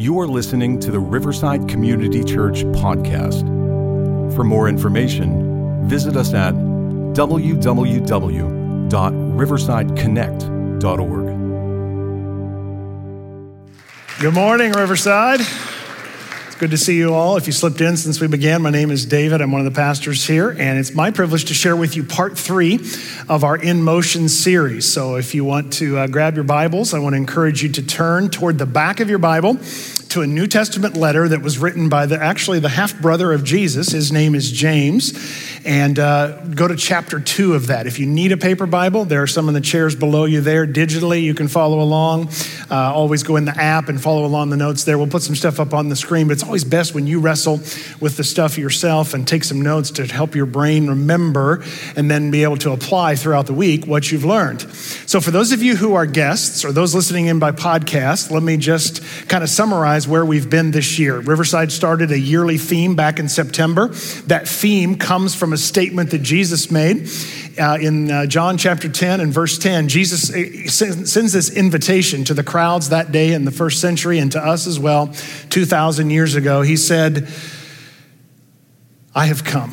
You are listening to the Riverside Community Church podcast. For more information, visit us at www.riversideconnect.org. Good morning, Riverside. Good to see you all. If you slipped in since we began, my name is David. I'm one of the pastors here, and it's my privilege to share with you part three of our In Motion series. So if you want to uh, grab your Bibles, I want to encourage you to turn toward the back of your Bible to a New Testament letter that was written by the actually the half brother of Jesus. His name is James, and uh, go to chapter two of that. If you need a paper Bible, there are some in the chairs below you there. Digitally, you can follow along. Uh, always go in the app and follow along the notes there. We'll put some stuff up on the screen, but it's always best when you wrestle with the stuff yourself and take some notes to help your brain remember and then be able to apply throughout the week what you've learned. So, for those of you who are guests or those listening in by podcast, let me just kind of summarize where we've been this year. Riverside started a yearly theme back in September. That theme comes from a statement that Jesus made uh, in uh, John chapter 10 and verse 10. Jesus uh, sends this invitation to the crowds that day in the first century and to us as well 2,000 years ago. He said, I have come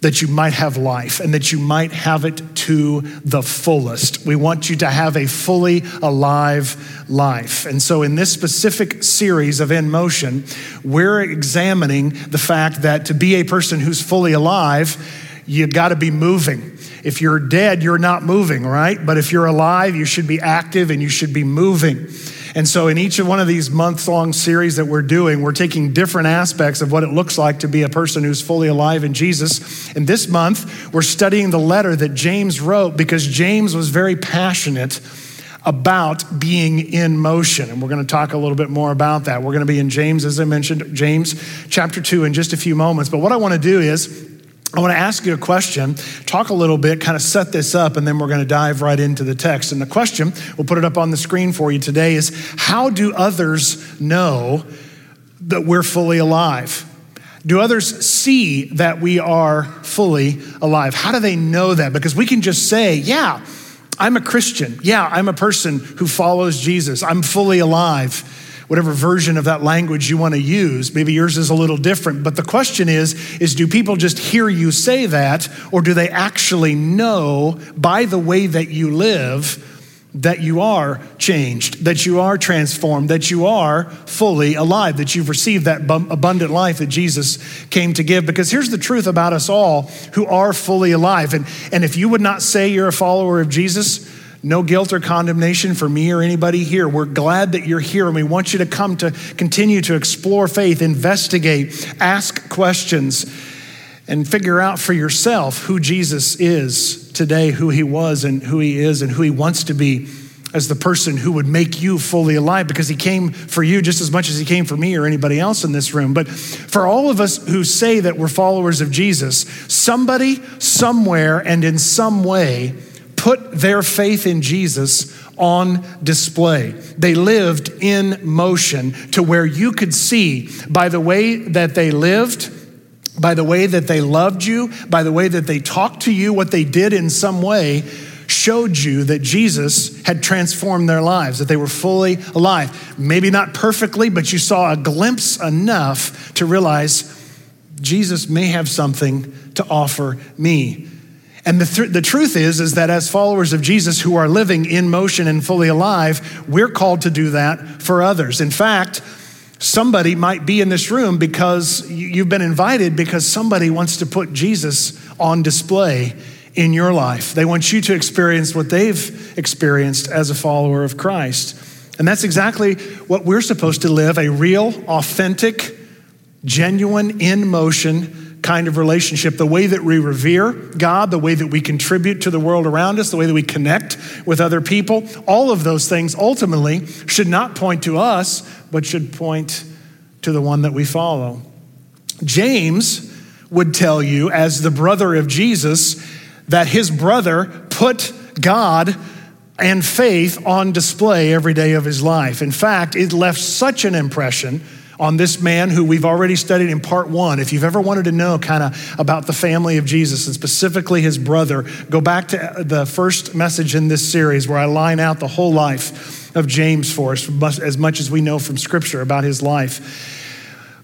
that you might have life and that you might have it to the fullest. We want you to have a fully alive life. And so, in this specific series of In Motion, we're examining the fact that to be a person who's fully alive, you got to be moving. If you're dead, you're not moving, right? But if you're alive, you should be active and you should be moving. And so, in each of one of these month long series that we're doing, we're taking different aspects of what it looks like to be a person who's fully alive in Jesus. And this month, we're studying the letter that James wrote because James was very passionate about being in motion. And we're going to talk a little bit more about that. We're going to be in James, as I mentioned, James chapter 2 in just a few moments. But what I want to do is, I want to ask you a question, talk a little bit, kind of set this up, and then we're going to dive right into the text. And the question, we'll put it up on the screen for you today, is how do others know that we're fully alive? Do others see that we are fully alive? How do they know that? Because we can just say, yeah, I'm a Christian. Yeah, I'm a person who follows Jesus. I'm fully alive whatever version of that language you want to use. Maybe yours is a little different, but the question is is do people just hear you say that or do they actually know by the way that you live that you are changed, that you are transformed, that you are fully alive, that you've received that abundant life that Jesus came to give. Because here's the truth about us all who are fully alive. And, and if you would not say you're a follower of Jesus, no guilt or condemnation for me or anybody here. We're glad that you're here and we want you to come to continue to explore faith, investigate, ask questions, and figure out for yourself who Jesus is today, who he was and who he is and who he wants to be as the person who would make you fully alive because he came for you just as much as he came for me or anybody else in this room. But for all of us who say that we're followers of Jesus, somebody, somewhere, and in some way, put their faith in Jesus on display. They lived in motion to where you could see by the way that they lived, by the way that they loved you, by the way that they talked to you, what they did in some way showed you that Jesus had transformed their lives, that they were fully alive. Maybe not perfectly, but you saw a glimpse enough to realize Jesus may have something to offer me. And the, th- the truth is, is that as followers of Jesus who are living in motion and fully alive, we're called to do that for others. In fact, somebody might be in this room because you've been invited because somebody wants to put Jesus on display in your life. They want you to experience what they've experienced as a follower of Christ. And that's exactly what we're supposed to live a real, authentic, genuine, in motion kind of relationship, the way that we revere God, the way that we contribute to the world around us, the way that we connect with other people, all of those things ultimately should not point to us, but should point to the one that we follow. James would tell you, as the brother of Jesus, that his brother put God and faith on display every day of his life. In fact, it left such an impression on this man who we've already studied in part one. If you've ever wanted to know kind of about the family of Jesus and specifically his brother, go back to the first message in this series where I line out the whole life of James for us, as much as we know from Scripture about his life.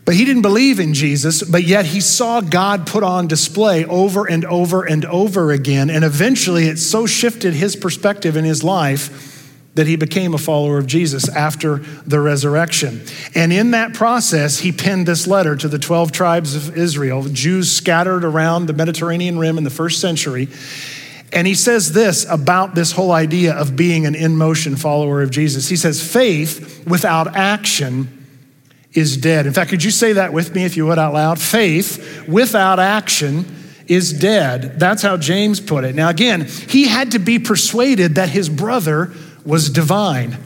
But he didn't believe in Jesus, but yet he saw God put on display over and over and over again. And eventually it so shifted his perspective in his life that he became a follower of Jesus after the resurrection. And in that process, he penned this letter to the 12 tribes of Israel, Jews scattered around the Mediterranean rim in the first century. And he says this about this whole idea of being an in motion follower of Jesus. He says, faith without action is dead. In fact, could you say that with me if you would out loud? Faith without action is dead. That's how James put it. Now, again, he had to be persuaded that his brother was divine.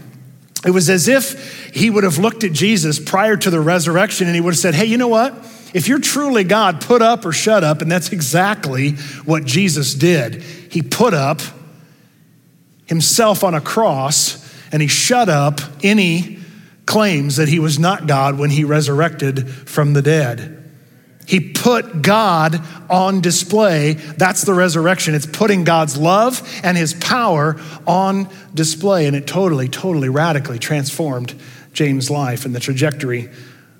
It was as if he would have looked at Jesus prior to the resurrection and he would have said, Hey, you know what? If you're truly God, put up or shut up. And that's exactly what Jesus did. He put up himself on a cross and he shut up any claims that he was not God when he resurrected from the dead. He put God on display. That's the resurrection. It's putting God's love and his power on display. And it totally, totally, radically transformed James' life and the trajectory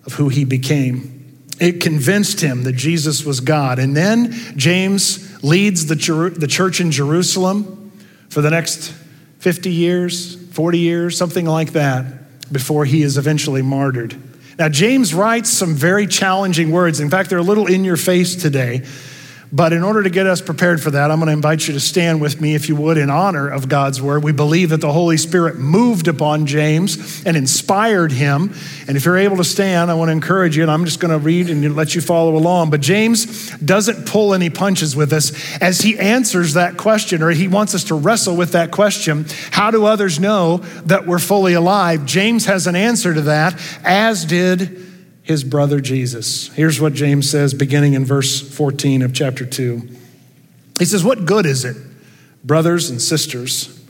of who he became. It convinced him that Jesus was God. And then James leads the, the church in Jerusalem for the next 50 years, 40 years, something like that, before he is eventually martyred. Now, James writes some very challenging words. In fact, they're a little in your face today. But in order to get us prepared for that, I'm going to invite you to stand with me, if you would, in honor of God's word. We believe that the Holy Spirit moved upon James and inspired him. And if you're able to stand, I want to encourage you, and I'm just going to read and let you follow along. But James doesn't pull any punches with us as he answers that question, or he wants us to wrestle with that question How do others know that we're fully alive? James has an answer to that, as did his brother Jesus. Here's what James says, beginning in verse 14 of chapter 2. He says, What good is it, brothers and sisters,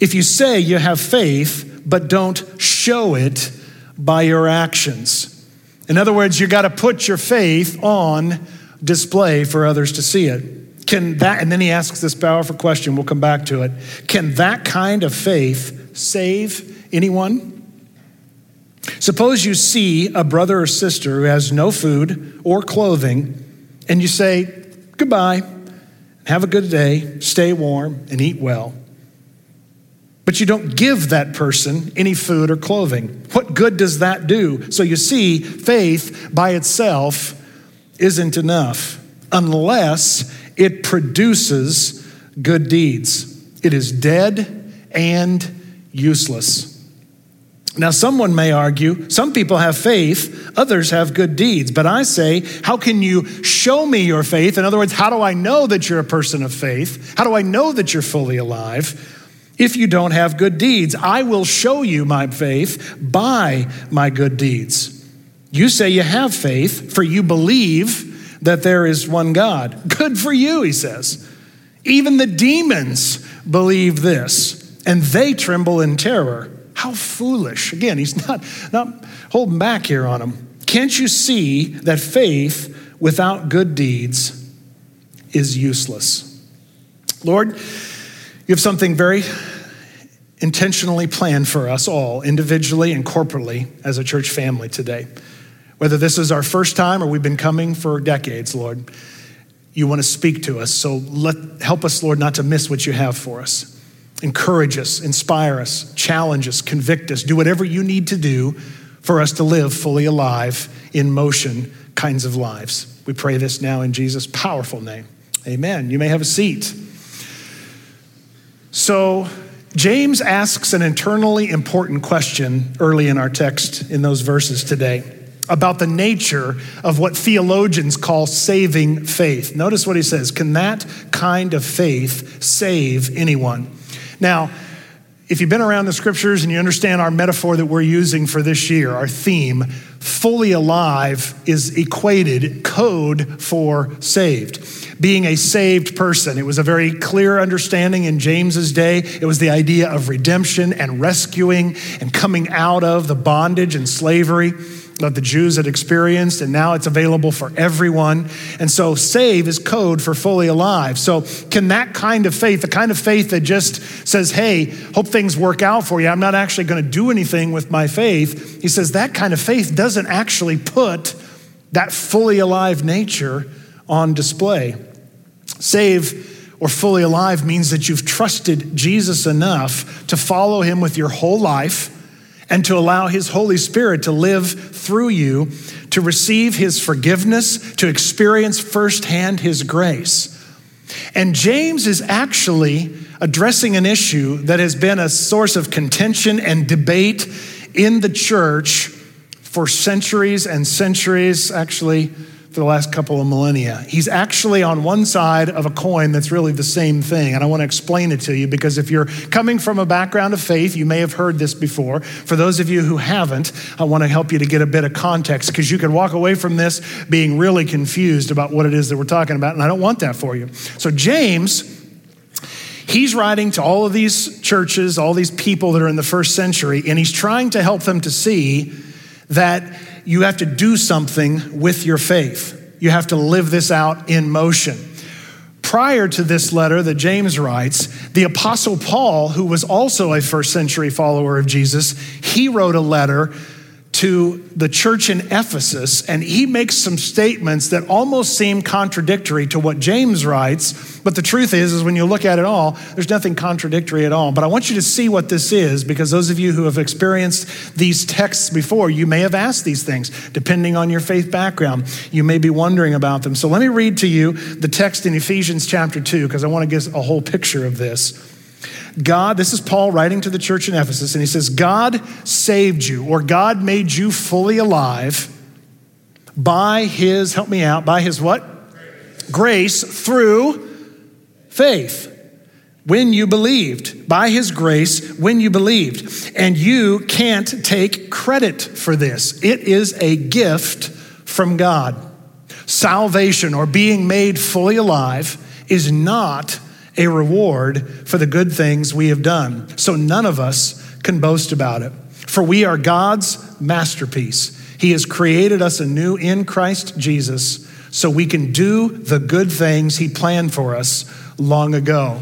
if you say you have faith, but don't show it by your actions? In other words, you got to put your faith on display for others to see it. Can that, and then he asks this powerful question, we'll come back to it. Can that kind of faith save anyone? Suppose you see a brother or sister who has no food or clothing, and you say, Goodbye, have a good day, stay warm, and eat well. But you don't give that person any food or clothing. What good does that do? So you see, faith by itself isn't enough unless it produces good deeds. It is dead and useless. Now, someone may argue, some people have faith, others have good deeds. But I say, how can you show me your faith? In other words, how do I know that you're a person of faith? How do I know that you're fully alive? If you don't have good deeds, I will show you my faith by my good deeds. You say you have faith, for you believe that there is one God. Good for you, he says. Even the demons believe this, and they tremble in terror. How foolish. Again, he's not, not holding back here on him. Can't you see that faith without good deeds is useless? Lord, you have something very intentionally planned for us all, individually and corporately, as a church family today. Whether this is our first time or we've been coming for decades, Lord, you want to speak to us. So let, help us, Lord, not to miss what you have for us encourage us, inspire us, challenge us, convict us, do whatever you need to do for us to live fully alive, in motion kinds of lives. We pray this now in Jesus' powerful name. Amen. You may have a seat. So, James asks an internally important question early in our text in those verses today about the nature of what theologians call saving faith. Notice what he says Can that kind of faith save anyone? Now, if you've been around the scriptures and you understand our metaphor that we're using for this year, our theme, fully alive is equated code for saved. Being a saved person. It was a very clear understanding in James's day. It was the idea of redemption and rescuing and coming out of the bondage and slavery that the Jews had experienced, and now it's available for everyone. And so, save is code for fully alive. So, can that kind of faith, the kind of faith that just says, hey, hope things work out for you, I'm not actually going to do anything with my faith, he says that kind of faith doesn't actually put that fully alive nature on display. Save or fully alive means that you've trusted Jesus enough to follow him with your whole life and to allow His Holy Spirit to live through you, to receive His forgiveness, to experience firsthand His grace. And James is actually addressing an issue that has been a source of contention and debate in the church for centuries and centuries, actually for the last couple of millennia. He's actually on one side of a coin that's really the same thing. And I want to explain it to you because if you're coming from a background of faith, you may have heard this before. For those of you who haven't, I want to help you to get a bit of context because you could walk away from this being really confused about what it is that we're talking about. And I don't want that for you. So, James. He's writing to all of these churches, all these people that are in the first century, and he's trying to help them to see that you have to do something with your faith. You have to live this out in motion. Prior to this letter that James writes, the Apostle Paul, who was also a first century follower of Jesus, he wrote a letter to the church in Ephesus, and he makes some statements that almost seem contradictory to what James writes. But the truth is, is when you look at it all, there's nothing contradictory at all. But I want you to see what this is, because those of you who have experienced these texts before, you may have asked these things, depending on your faith background. You may be wondering about them. So let me read to you the text in Ephesians chapter 2, because I want to get a whole picture of this. God, this is Paul writing to the church in Ephesus, and he says, God saved you, or God made you fully alive by his, help me out, by his what? Grace, Grace through faith. When you believed, by his grace, when you believed. And you can't take credit for this. It is a gift from God. Salvation or being made fully alive is not a reward for the good things we have done. So none of us can boast about it. For we are God's masterpiece. He has created us anew in Christ Jesus so we can do the good things He planned for us long ago.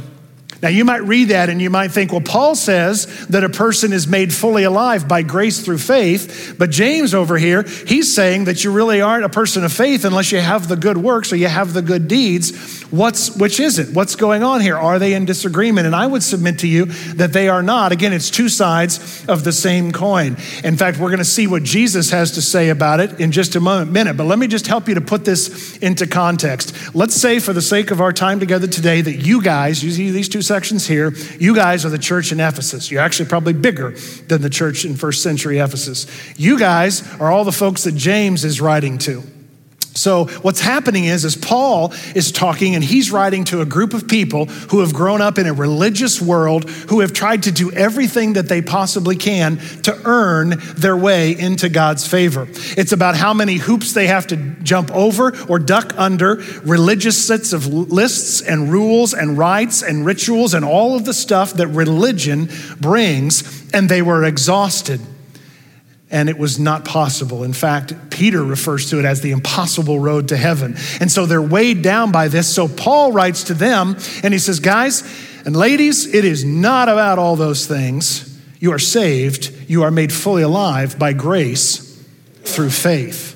Now, you might read that and you might think, well, Paul says that a person is made fully alive by grace through faith. But James over here, he's saying that you really aren't a person of faith unless you have the good works or you have the good deeds. What's, which is it? What's going on here? Are they in disagreement? And I would submit to you that they are not. Again, it's two sides of the same coin. In fact, we're going to see what Jesus has to say about it in just a moment, minute. But let me just help you to put this into context. Let's say, for the sake of our time together today, that you guys, you see these two sections here, you guys are the church in Ephesus. You're actually probably bigger than the church in first century Ephesus. You guys are all the folks that James is writing to. So what's happening is, is Paul is talking and he's writing to a group of people who have grown up in a religious world, who have tried to do everything that they possibly can to earn their way into God's favor. It's about how many hoops they have to jump over or duck under, religious sets of lists and rules and rites and rituals and all of the stuff that religion brings, and they were exhausted and it was not possible. In fact, Peter refers to it as the impossible road to heaven. And so they're weighed down by this. So Paul writes to them and he says, Guys and ladies, it is not about all those things. You are saved, you are made fully alive by grace through faith.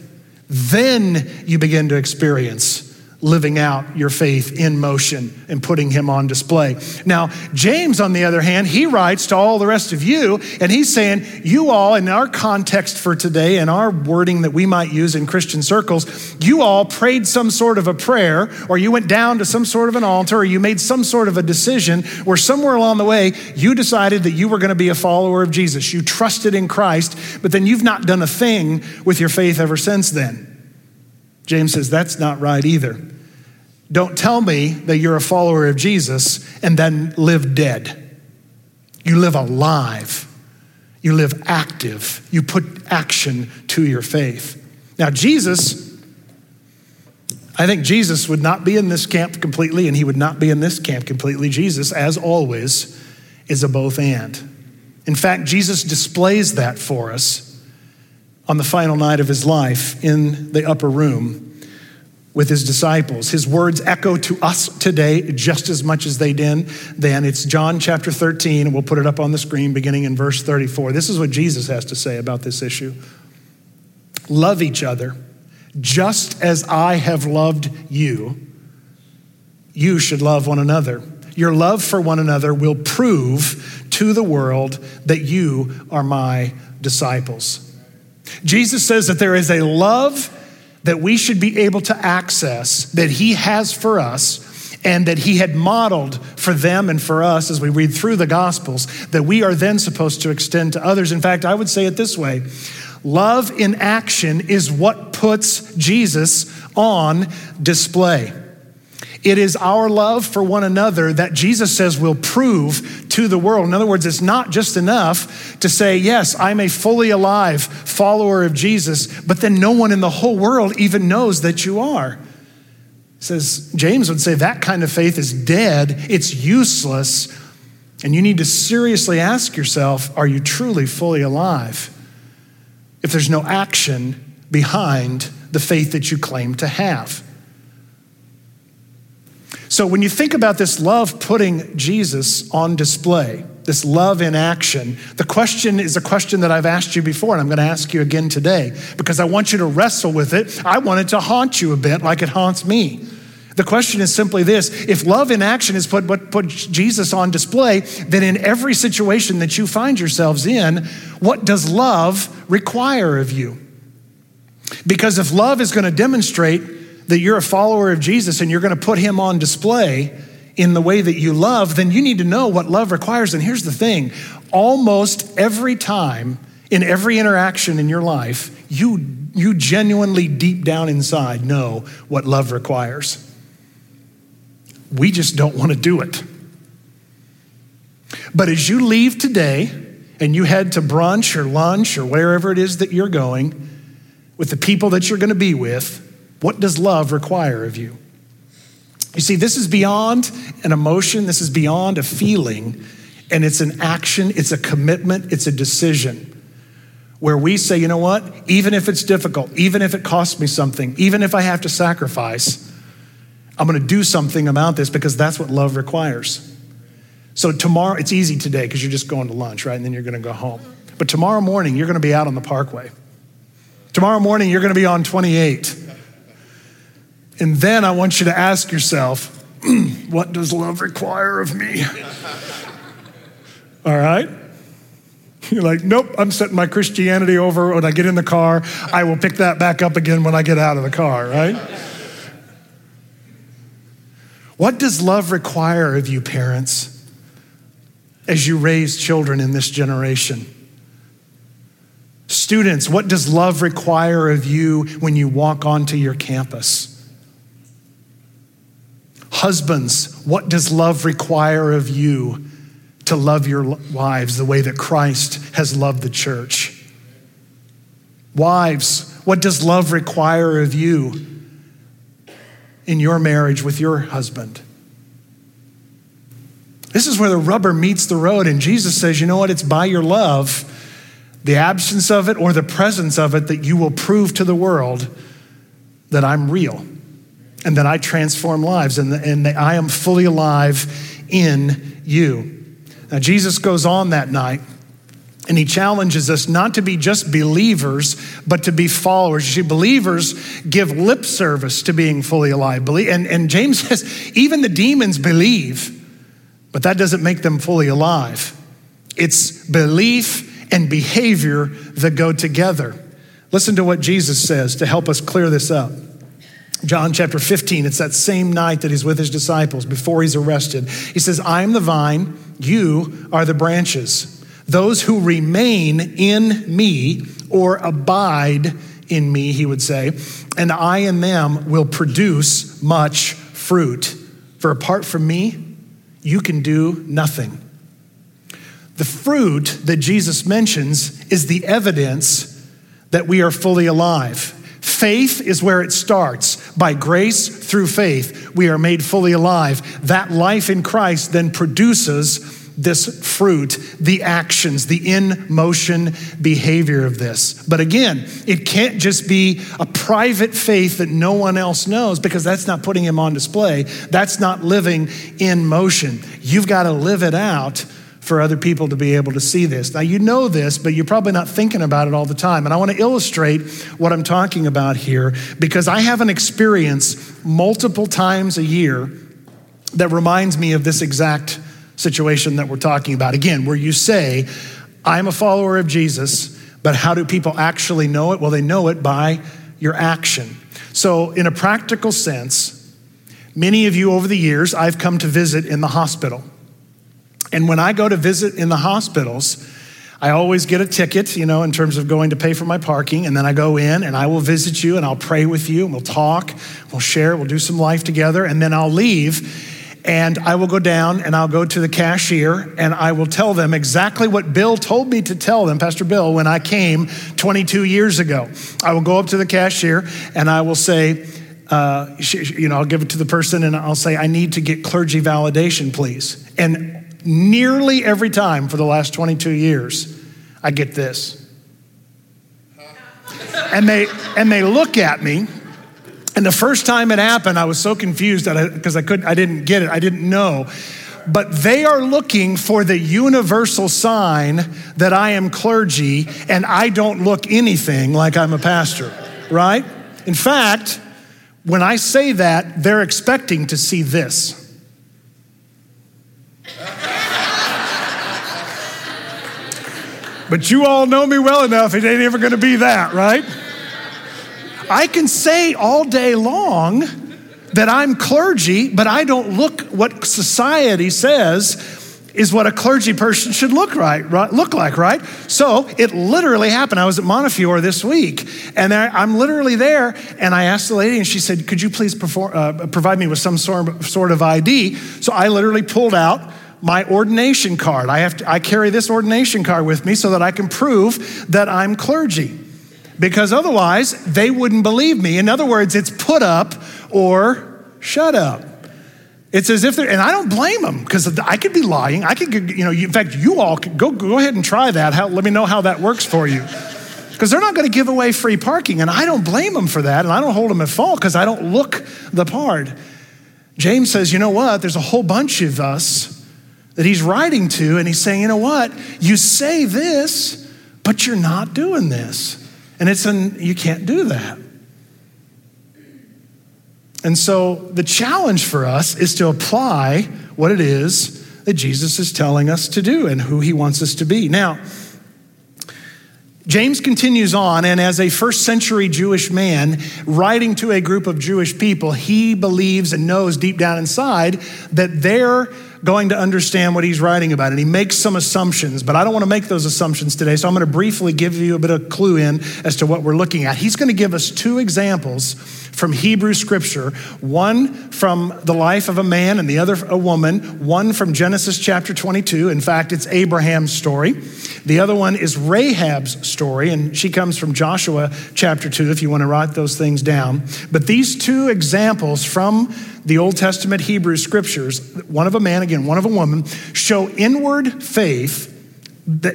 Then you begin to experience living out your faith in motion and putting him on display. Now, James, on the other hand, he writes to all the rest of you, and he's saying, You all, in our context for today and our wording that we might use in Christian circles, you all prayed some sort of a prayer, or you went down to some sort of an altar, or you made some sort of a decision where somewhere along the way you decided that you were going to be a follower of Jesus. You trusted in Christ, but then you've not done a thing with your faith ever since then. James says, That's not right either. Don't tell me that you're a follower of Jesus and then live dead. You live alive. You live active. You put action to your faith. Now, Jesus, I think Jesus would not be in this camp completely, and he would not be in this camp completely. Jesus, as always, is a both and. In fact, Jesus displays that for us on the final night of his life in the upper room with his disciples. His words echo to us today just as much as they did then. It's John chapter 13, and we'll put it up on the screen beginning in verse 34. This is what Jesus has to say about this issue Love each other just as I have loved you. You should love one another. Your love for one another will prove to the world that you are my disciples. Jesus says that there is a love that we should be able to access that He has for us and that He had modeled for them and for us as we read through the Gospels that we are then supposed to extend to others. In fact, I would say it this way love in action is what puts Jesus on display. It is our love for one another that Jesus says will prove to the world. In other words, it's not just enough to say, Yes, I'm a fully alive follower of Jesus, but then no one in the whole world even knows that you are. says, James would say that kind of faith is dead, it's useless, and you need to seriously ask yourself, Are you truly fully alive? If there's no action behind the faith that you claim to have. So when you think about this love putting Jesus on display, this love in action, the question is a question that I've asked you before, and I'm going to ask you again today because I want you to wrestle with it. I want it to haunt you a bit like it haunts me. The question is simply this if love in action is put, put, put Jesus on display, then in every situation that you find yourselves in, what does love require of you? Because if love is going to demonstrate that you're a follower of Jesus and you're going to put him on display in the way that you love, then you need to know what love requires. And here's the thing almost every time, in every interaction in your life, you, you genuinely deep down inside know what love requires. We just don't want to do it. But as you leave today and you head to brunch or lunch or wherever it is that you're going with the people that you're going to be with, what does love require of you? You see, this is beyond an emotion, this is beyond a feeling, and it's an action, it's a commitment, it's a decision where we say, you know what, even if it's difficult, even if it costs me something, even if I have to sacrifice, I'm gonna do something about this because that's what love requires. So tomorrow, it's easy today because you're just going to lunch, right? And then you're gonna go home. But tomorrow morning, you're gonna be out on the parkway. Tomorrow morning, you're gonna be on 28. And then I want you to ask yourself, what does love require of me? All right? You're like, nope, I'm setting my Christianity over when I get in the car. I will pick that back up again when I get out of the car, right? What does love require of you, parents, as you raise children in this generation? Students, what does love require of you when you walk onto your campus? Husbands, what does love require of you to love your wives the way that Christ has loved the church? Wives, what does love require of you in your marriage with your husband? This is where the rubber meets the road, and Jesus says, you know what? It's by your love, the absence of it or the presence of it, that you will prove to the world that I'm real and that I transform lives and, and that I am fully alive in you. Now, Jesus goes on that night and he challenges us not to be just believers, but to be followers. You see, believers give lip service to being fully alive. And, and James says, even the demons believe, but that doesn't make them fully alive. It's belief and behavior that go together. Listen to what Jesus says to help us clear this up. John chapter 15, it's that same night that he's with his disciples before he's arrested. He says, I am the vine, you are the branches. Those who remain in me or abide in me, he would say, and I in them will produce much fruit. For apart from me, you can do nothing. The fruit that Jesus mentions is the evidence that we are fully alive. Faith is where it starts. By grace through faith, we are made fully alive. That life in Christ then produces this fruit, the actions, the in motion behavior of this. But again, it can't just be a private faith that no one else knows because that's not putting him on display. That's not living in motion. You've got to live it out for other people to be able to see this. Now, you know this, but you're probably not thinking about it all the time. And I want to illustrate what I'm talking about here because I have an experience multiple times a year that reminds me of this exact situation that we're talking about. Again, where you say, I'm a follower of Jesus, but how do people actually know it? Well, they know it by your action. So, in a practical sense, many of you over the years I've come to visit in the hospital. And when I go to visit in the hospitals, I always get a ticket, you know, in terms of going to pay for my parking. And then I go in and I will visit you and I'll pray with you and we'll talk, we'll share, we'll do some life together. And then I'll leave and I will go down and I'll go to the cashier and I will tell them exactly what Bill told me to tell them, Pastor Bill, when I came 22 years ago. I will go up to the cashier and I will say, uh, you know, I'll give it to the person and I'll say, I need to get clergy validation, please. And nearly every time for the last 22 years, I get this. And they, and they look at me and the first time it happened, I was so confused because I, because I couldn't, I didn't get it, I didn't know. But they are looking for the universal sign that I am clergy and I don't look anything like I'm a pastor, right? In fact, when I say that, they're expecting to see this. But you all know me well enough, it ain't ever gonna be that, right? I can say all day long that I'm clergy, but I don't look what society says is what a clergy person should look right, right, look like, right? So it literally happened. I was at Montefiore this week, and I'm literally there, and I asked the lady, and she said, "Could you please perform, uh, provide me with some sort sort of ID?" So I literally pulled out my ordination card. I have to, I carry this ordination card with me so that I can prove that I'm clergy because otherwise they wouldn't believe me. In other words, it's put up or shut up. It's as if they're, and I don't blame them because I could be lying. I could, you know, in fact, you all could go, go ahead and try that. How, let me know how that works for you. Because they're not going to give away free parking, and I don't blame them for that, and I don't hold them at fault because I don't look the part. James says, you know what? There's a whole bunch of us that he's writing to, and he's saying, you know what? You say this, but you're not doing this. And it's an, you can't do that. And so the challenge for us is to apply what it is that Jesus is telling us to do and who he wants us to be. Now, James continues on, and as a first century Jewish man writing to a group of Jewish people, he believes and knows deep down inside that they're going to understand what he's writing about. And he makes some assumptions, but I don't want to make those assumptions today. So I'm going to briefly give you a bit of clue in as to what we're looking at. He's going to give us two examples from Hebrew scripture one from the life of a man and the other a woman, one from Genesis chapter 22. In fact, it's Abraham's story. The other one is Rahab's story, and she comes from Joshua chapter 2, if you want to write those things down. But these two examples from the Old Testament Hebrew scriptures, one of a man, again, one of a woman, show inward faith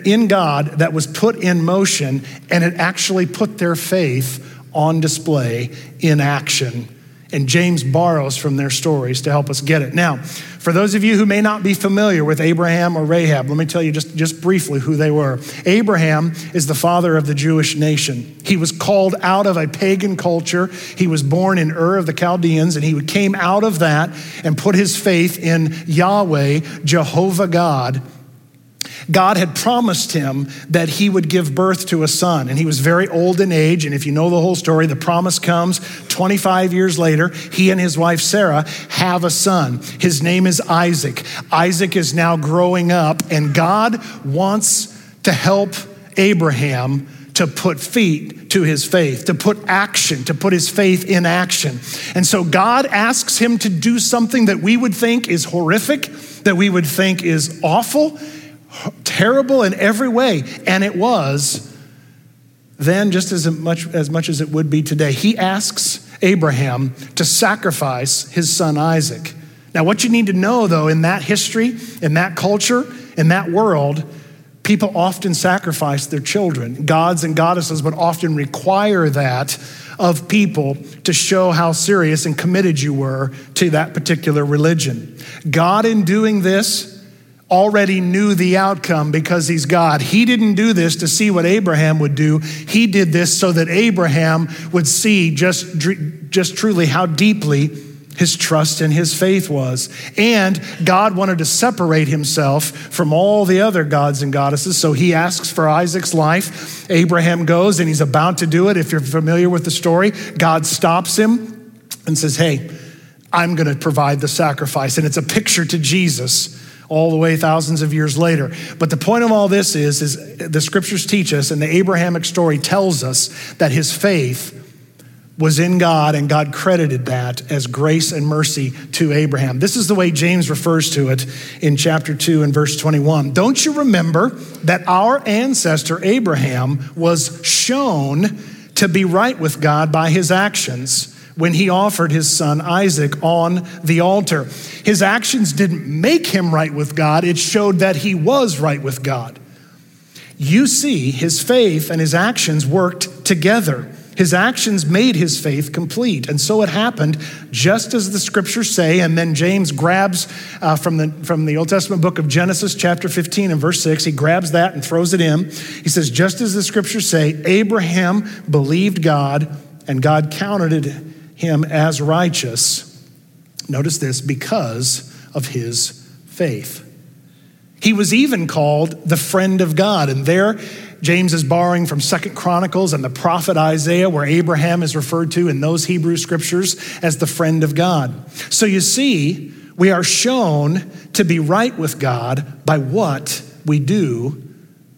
in God that was put in motion, and it actually put their faith on display in action. And James borrows from their stories to help us get it. Now, for those of you who may not be familiar with Abraham or Rahab, let me tell you just, just briefly who they were. Abraham is the father of the Jewish nation. He was called out of a pagan culture. He was born in Ur of the Chaldeans, and he came out of that and put his faith in Yahweh, Jehovah God God had promised him that he would give birth to a son, and he was very old in age. And if you know the whole story, the promise comes 25 years later. He and his wife Sarah have a son. His name is Isaac. Isaac is now growing up, and God wants to help Abraham to put feet to his faith, to put action, to put his faith in action. And so God asks him to do something that we would think is horrific, that we would think is awful terrible in every way, and it was then just as much, as much as it would be today. He asks Abraham to sacrifice his son Isaac. Now, what you need to know, though, in that history, in that culture, In that world, people often sacrifice their children. Gods and goddesses would often require that of people to show how serious and committed you were to that particular religion. God, in doing this, already knew the outcome because he's God. He didn't do this to see what Abraham would do. He did this so that Abraham would see just, just truly how deeply his trust and his faith was. And God wanted to separate himself from all the other gods and goddesses. So he asks for Isaac's life. Abraham goes and he's about to do it. If you're familiar with the story, God stops him and says, Hey, I'm going to provide the sacrifice. And it's a picture to Jesus all the way thousands of years later. But the point of all this is, is the scriptures teach us, and the Abrahamic story tells us that his faith was in God, and God credited that as grace and mercy to Abraham. This is the way James refers to it in chapter 2 and verse 21. Don't you remember that our ancestor Abraham was shown to be right with God by his actions? When he offered his son Isaac on the altar. His actions didn't make him right with God, it showed that he was right with God. You see, his faith and his actions worked together. His actions made his faith complete. And so it happened just as the scriptures say. And then James grabs uh, from, the, from the Old Testament book of Genesis, chapter 15 and verse 6, he grabs that and throws it in. He says, Just as the scriptures say, Abraham believed God, and God counted him as righteous. Notice this because of his faith. He was even called the friend of God. And there, James is borrowing from Second Chronicles and the prophet Isaiah, where Abraham is referred to in those Hebrew scriptures as the friend of God. So you see, we are shown to be right with God by what we do,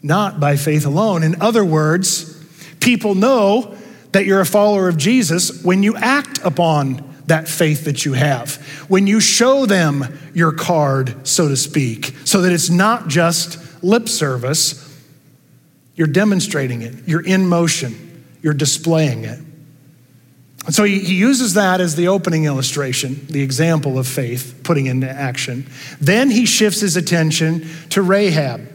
not by faith alone. In other words, people know that you're a follower of Jesus when you act upon that faith that you have. When you show them your card, so to speak, so that it's not just lip service, you're demonstrating it, you're in motion, you're displaying it. And so he, uses that as the opening illustration, the example of faith putting into action. Then he shifts his attention to Rahab.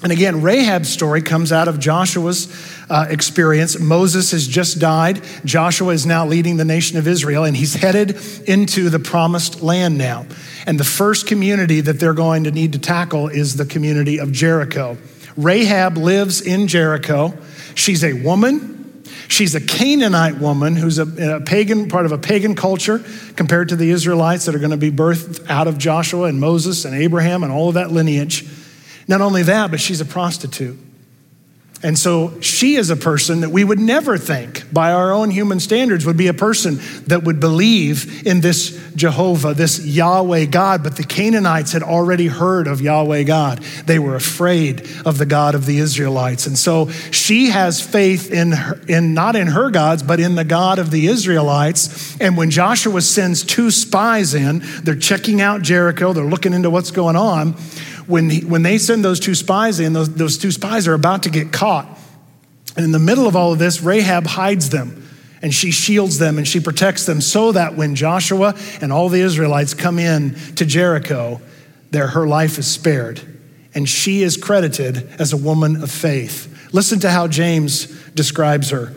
And again, Rahab's story comes out of Joshua's uh, experience. Moses has just died. Joshua is now leading the nation of Israel, and he's headed into the promised land now. And the first community that they're going to need to tackle is the community of Jericho. Rahab lives in Jericho. She's a woman. She's a Canaanite woman who's a, a, pagan, part of a pagan culture compared to the Israelites that are going to be birthed out of Joshua and Moses and Abraham and all of that lineage. Not only that, but she's a prostitute. And so she is a person that we would never think, by our own human standards, would be a person that would believe in this Jehovah, this Yahweh God. But the Canaanites had already heard of Yahweh God. They were afraid of the God of the Israelites. And so she has faith in, her, in not in her gods, but in the God of the Israelites. And when Joshua sends two spies in, they're checking out Jericho, they're looking into what's going on when, he, when they send those two spies in, those, those two spies are about to get caught. And in the middle of all of this, Rahab hides them and she shields them and she protects them so that when Joshua and all the Israelites come in to Jericho, there her life is spared. And she is credited as a woman of faith. Listen to how James describes her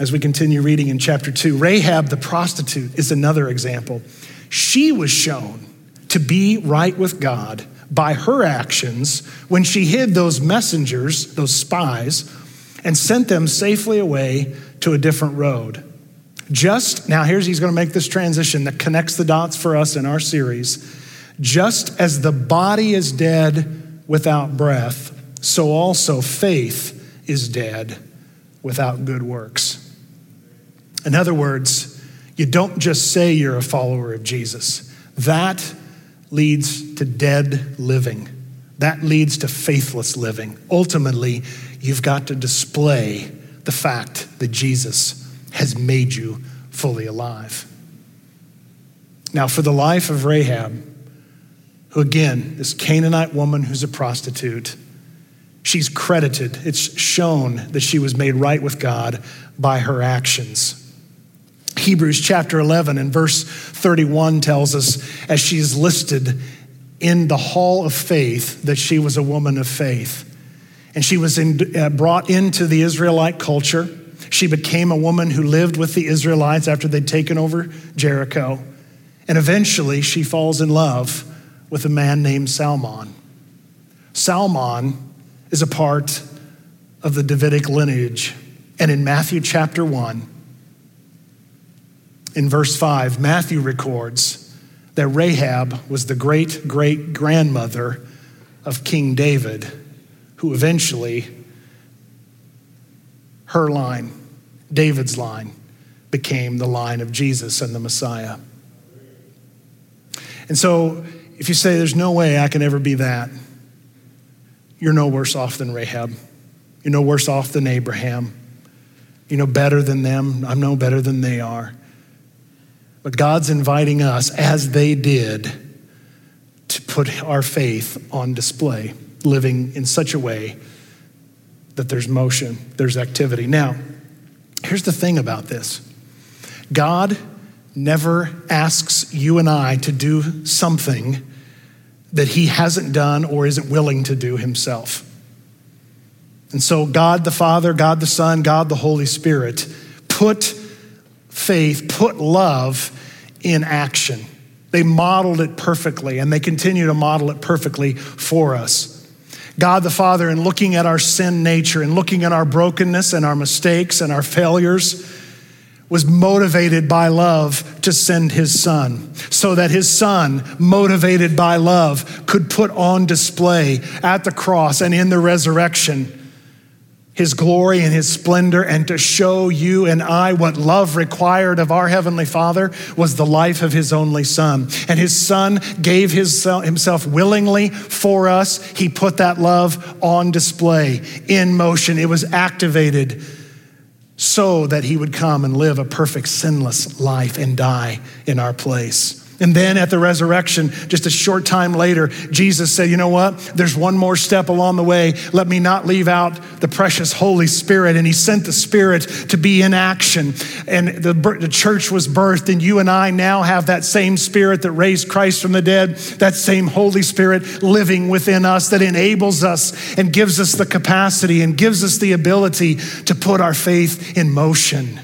as we continue reading in chapter 2. Rahab the prostitute is another example. She was shown to be right with God by her actions when she hid those messengers, those spies, and sent them safely away to a different road. Just now, here's he's going to make this transition that connects the dots for us in our series. Just as the body is dead without breath, so also faith is dead without good works. In other words, you don't just say you're a follower of Jesus. That leads to dead living. That leads to faithless living. Ultimately, you've got to display the fact that Jesus has made you fully alive. Now, for the life of Rahab, who again, this Canaanite woman who's a prostitute, she's credited, it's shown that she was made right with God by her actions. Hebrews chapter 11 and verse 31 tells us, as she's listed in the hall of faith that she was a woman of faith. And she was in, uh, brought into the Israelite culture. She became a woman who lived with the Israelites after they'd taken over Jericho. And eventually she falls in love with a man named Salmon. Salmon is a part of the Davidic lineage. And in Matthew chapter 1, in verse 5, Matthew records that Rahab was the great great grandmother of King David, who eventually, her line, David's line, became the line of Jesus and the Messiah. And so, if you say, There's no way I can ever be that, you're no worse off than Rahab. You're no worse off than Abraham. You're no better than them. I'm no better than they are. But God's inviting us, as they did, to put our faith on display, living in such a way that there's motion, there's activity. Now, here's the thing about this God never asks you and I to do something that he hasn't done or isn't willing to do himself. And so, God the Father, God the Son, God the Holy Spirit put faith, put love in action. They modeled it perfectly, and they continue to model it perfectly for us. God the Father, in looking at our sin nature and looking at our brokenness and our mistakes and our failures, was motivated by love to send his son, so that his son, motivated by love, could put on display at the cross and in the resurrection his glory and his splendor, and to show you and I what love required of our Heavenly Father was the life of his only Son. And his Son gave his, himself willingly for us. He put that love on display, in motion. It was activated so that he would come and live a perfect, sinless life and die in our place. And then at the resurrection, just a short time later, Jesus said, You know what? There's one more step along the way. Let me not leave out the precious Holy Spirit. And He sent the Spirit to be in action. And the, the church was birthed. And you and I now have that same Spirit that raised Christ from the dead, that same Holy Spirit living within us that enables us and gives us the capacity and gives us the ability to put our faith in motion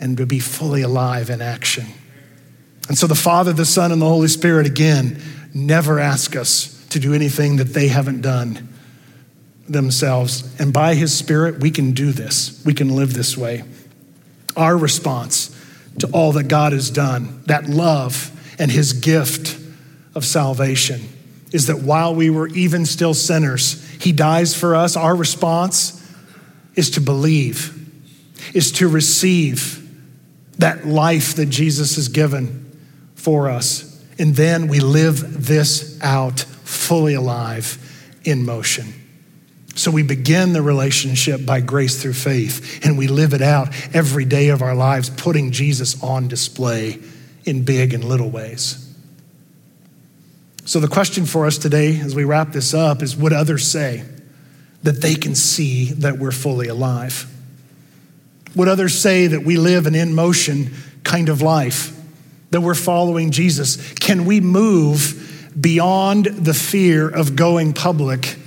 and to be fully alive in action. And so the Father, the Son, and the Holy Spirit, again, never ask us to do anything that they haven't done themselves. And by His Spirit, we can do this. We can live this way. Our response to all that God has done, that love and His gift of salvation, is that while we were even still sinners, He dies for us. Our response is to believe, is to receive that life that Jesus has given for us. And then we live this out fully alive in motion. So we begin the relationship by grace through faith, and we live it out every day of our lives, putting Jesus on display in big and little ways. So the question for us today, as we wrap this up, is would others say that they can see that we're fully alive? Would others say that we live an in motion kind of life? That we're following Jesus? Can we move beyond the fear of going public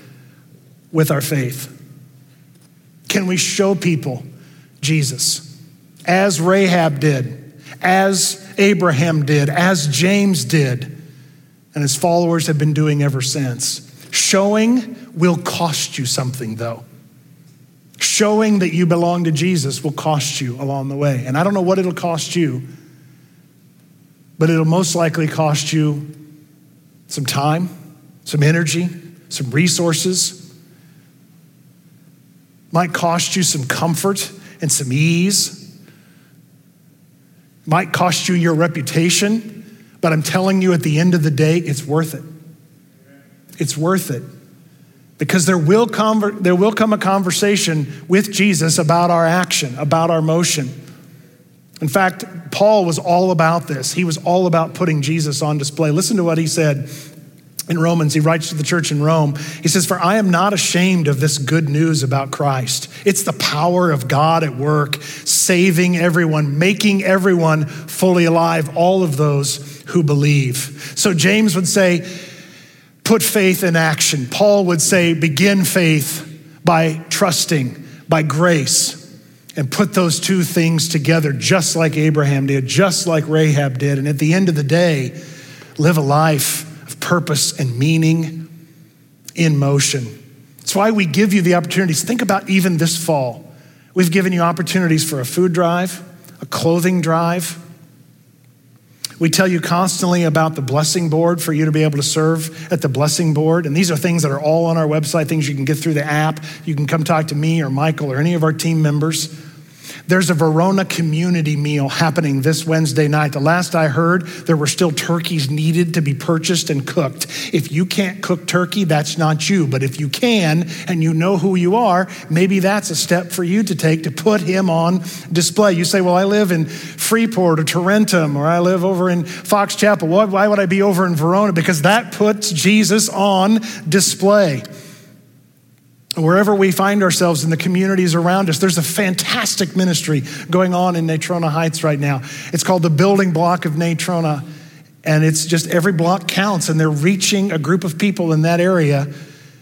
with our faith? Can we show people Jesus as Rahab did, as Abraham did, as James did, and his followers have been doing ever since? Showing will cost you something, though. Showing that you belong to Jesus will cost you along the way. And I don't know what it'll cost you but it'll most likely cost you some time, some energy, some resources. Might cost you some comfort and some ease. Might cost you your reputation, but I'm telling you at the end of the day, it's worth it. It's worth it. Because there will, come, there will come a conversation with Jesus about our action, about our motion. In fact, Paul was all about this. He was all about putting Jesus on display. Listen to what he said in Romans. He writes to the church in Rome. He says, For I am not ashamed of this good news about Christ. It's the power of God at work, saving everyone, making everyone fully alive, all of those who believe. So James would say, put faith in action. Paul would say, begin faith by trusting, by grace, and put those two things together, just like Abraham did, just like Rahab did. And at the end of the day, live a life of purpose and meaning in motion. That's why we give you the opportunities. Think about even this fall. We've given you opportunities for a food drive, a clothing drive, we tell you constantly about the blessing board for you to be able to serve at the blessing board. And these are things that are all on our website, things you can get through the app. You can come talk to me or Michael or any of our team members. There's a Verona community meal happening this Wednesday night. The last I heard, there were still turkeys needed to be purchased and cooked. If you can't cook turkey, that's not you. But if you can and you know who you are, maybe that's a step for you to take to put him on display. You say, Well, I live in Freeport or Tarentum, or I live over in Fox Chapel. Why would I be over in Verona? Because that puts Jesus on display wherever we find ourselves in the communities around us, there's a fantastic ministry going on in Natrona Heights right now. It's called the Building Block of Natrona, and it's just every block counts, and they're reaching a group of people in that area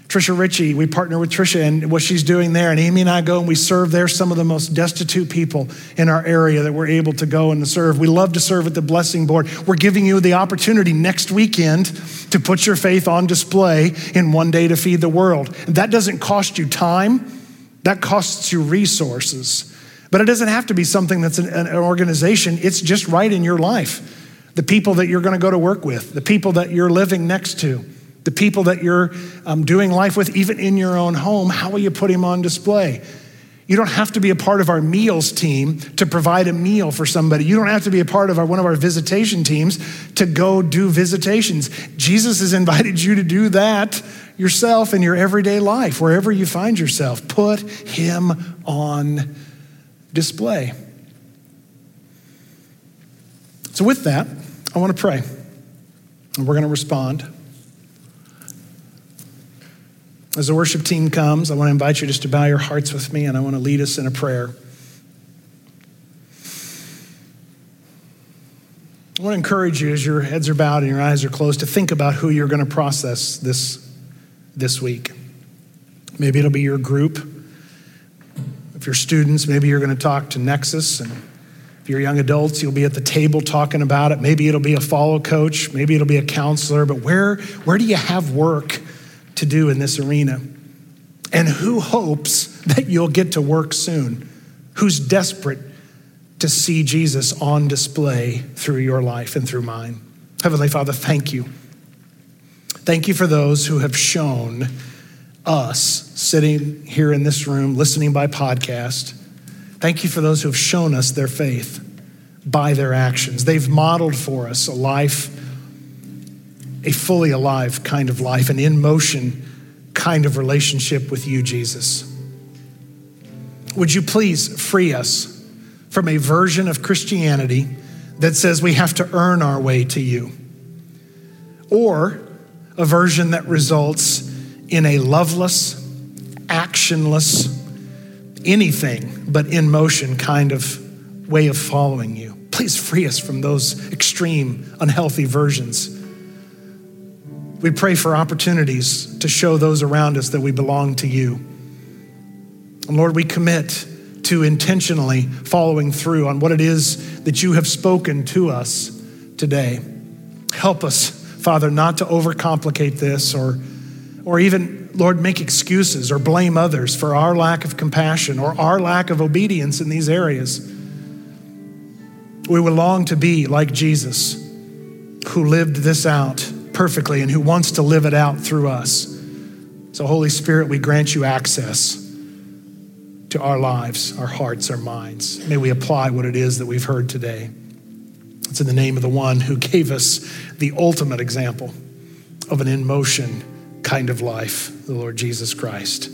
Trisha Ritchie, we partner with Trisha and what she's doing there. And Amy and I go and we serve there some of the most destitute people in our area that we're able to go and serve. We love to serve at the Blessing Board. We're giving you the opportunity next weekend to put your faith on display in one day to feed the world. And that doesn't cost you time, that costs you resources. But it doesn't have to be something that's an, an organization, it's just right in your life. The people that you're going to go to work with, the people that you're living next to the people that you're um, doing life with, even in your own home, how will you put him on display? You don't have to be a part of our meals team to provide a meal for somebody. You don't have to be a part of our, one of our visitation teams to go do visitations. Jesus has invited you to do that yourself in your everyday life, wherever you find yourself. Put him on display. So, with that, I want to pray, and we're going to respond. As the worship team comes, I want to invite you just to bow your hearts with me and I want to lead us in a prayer. I want to encourage you as your heads are bowed and your eyes are closed to think about who you're going to process this, this week. Maybe it'll be your group. If you're students, maybe you're going to talk to Nexus. And if you're young adults, you'll be at the table talking about it. Maybe it'll be a follow coach. Maybe it'll be a counselor. But where, where do you have work? To do in this arena? And who hopes that you'll get to work soon? Who's desperate to see Jesus on display through your life and through mine? Heavenly Father, thank you. Thank you for those who have shown us sitting here in this room, listening by podcast. Thank you for those who have shown us their faith by their actions. They've modeled for us a life a fully alive kind of life, an in motion kind of relationship with you, Jesus. Would you please free us from a version of Christianity that says we have to earn our way to you, or a version that results in a loveless, actionless, anything but in motion kind of way of following you. Please free us from those extreme, unhealthy versions we pray for opportunities to show those around us that we belong to you. And Lord, we commit to intentionally following through on what it is that you have spoken to us today. Help us, Father, not to overcomplicate this or, or even, Lord, make excuses or blame others for our lack of compassion or our lack of obedience in these areas. We would long to be like Jesus, who lived this out perfectly and who wants to live it out through us. So, Holy Spirit, we grant you access to our lives, our hearts, our minds. May we apply what it is that we've heard today. It's in the name of the one who gave us the ultimate example of an in motion kind of life, the Lord Jesus Christ.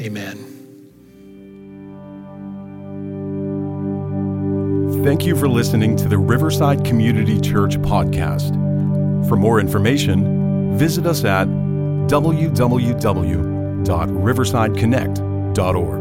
Amen. Thank you for listening to the Riverside Community Church podcast. For more information, visit us at www.riversideconnect.org.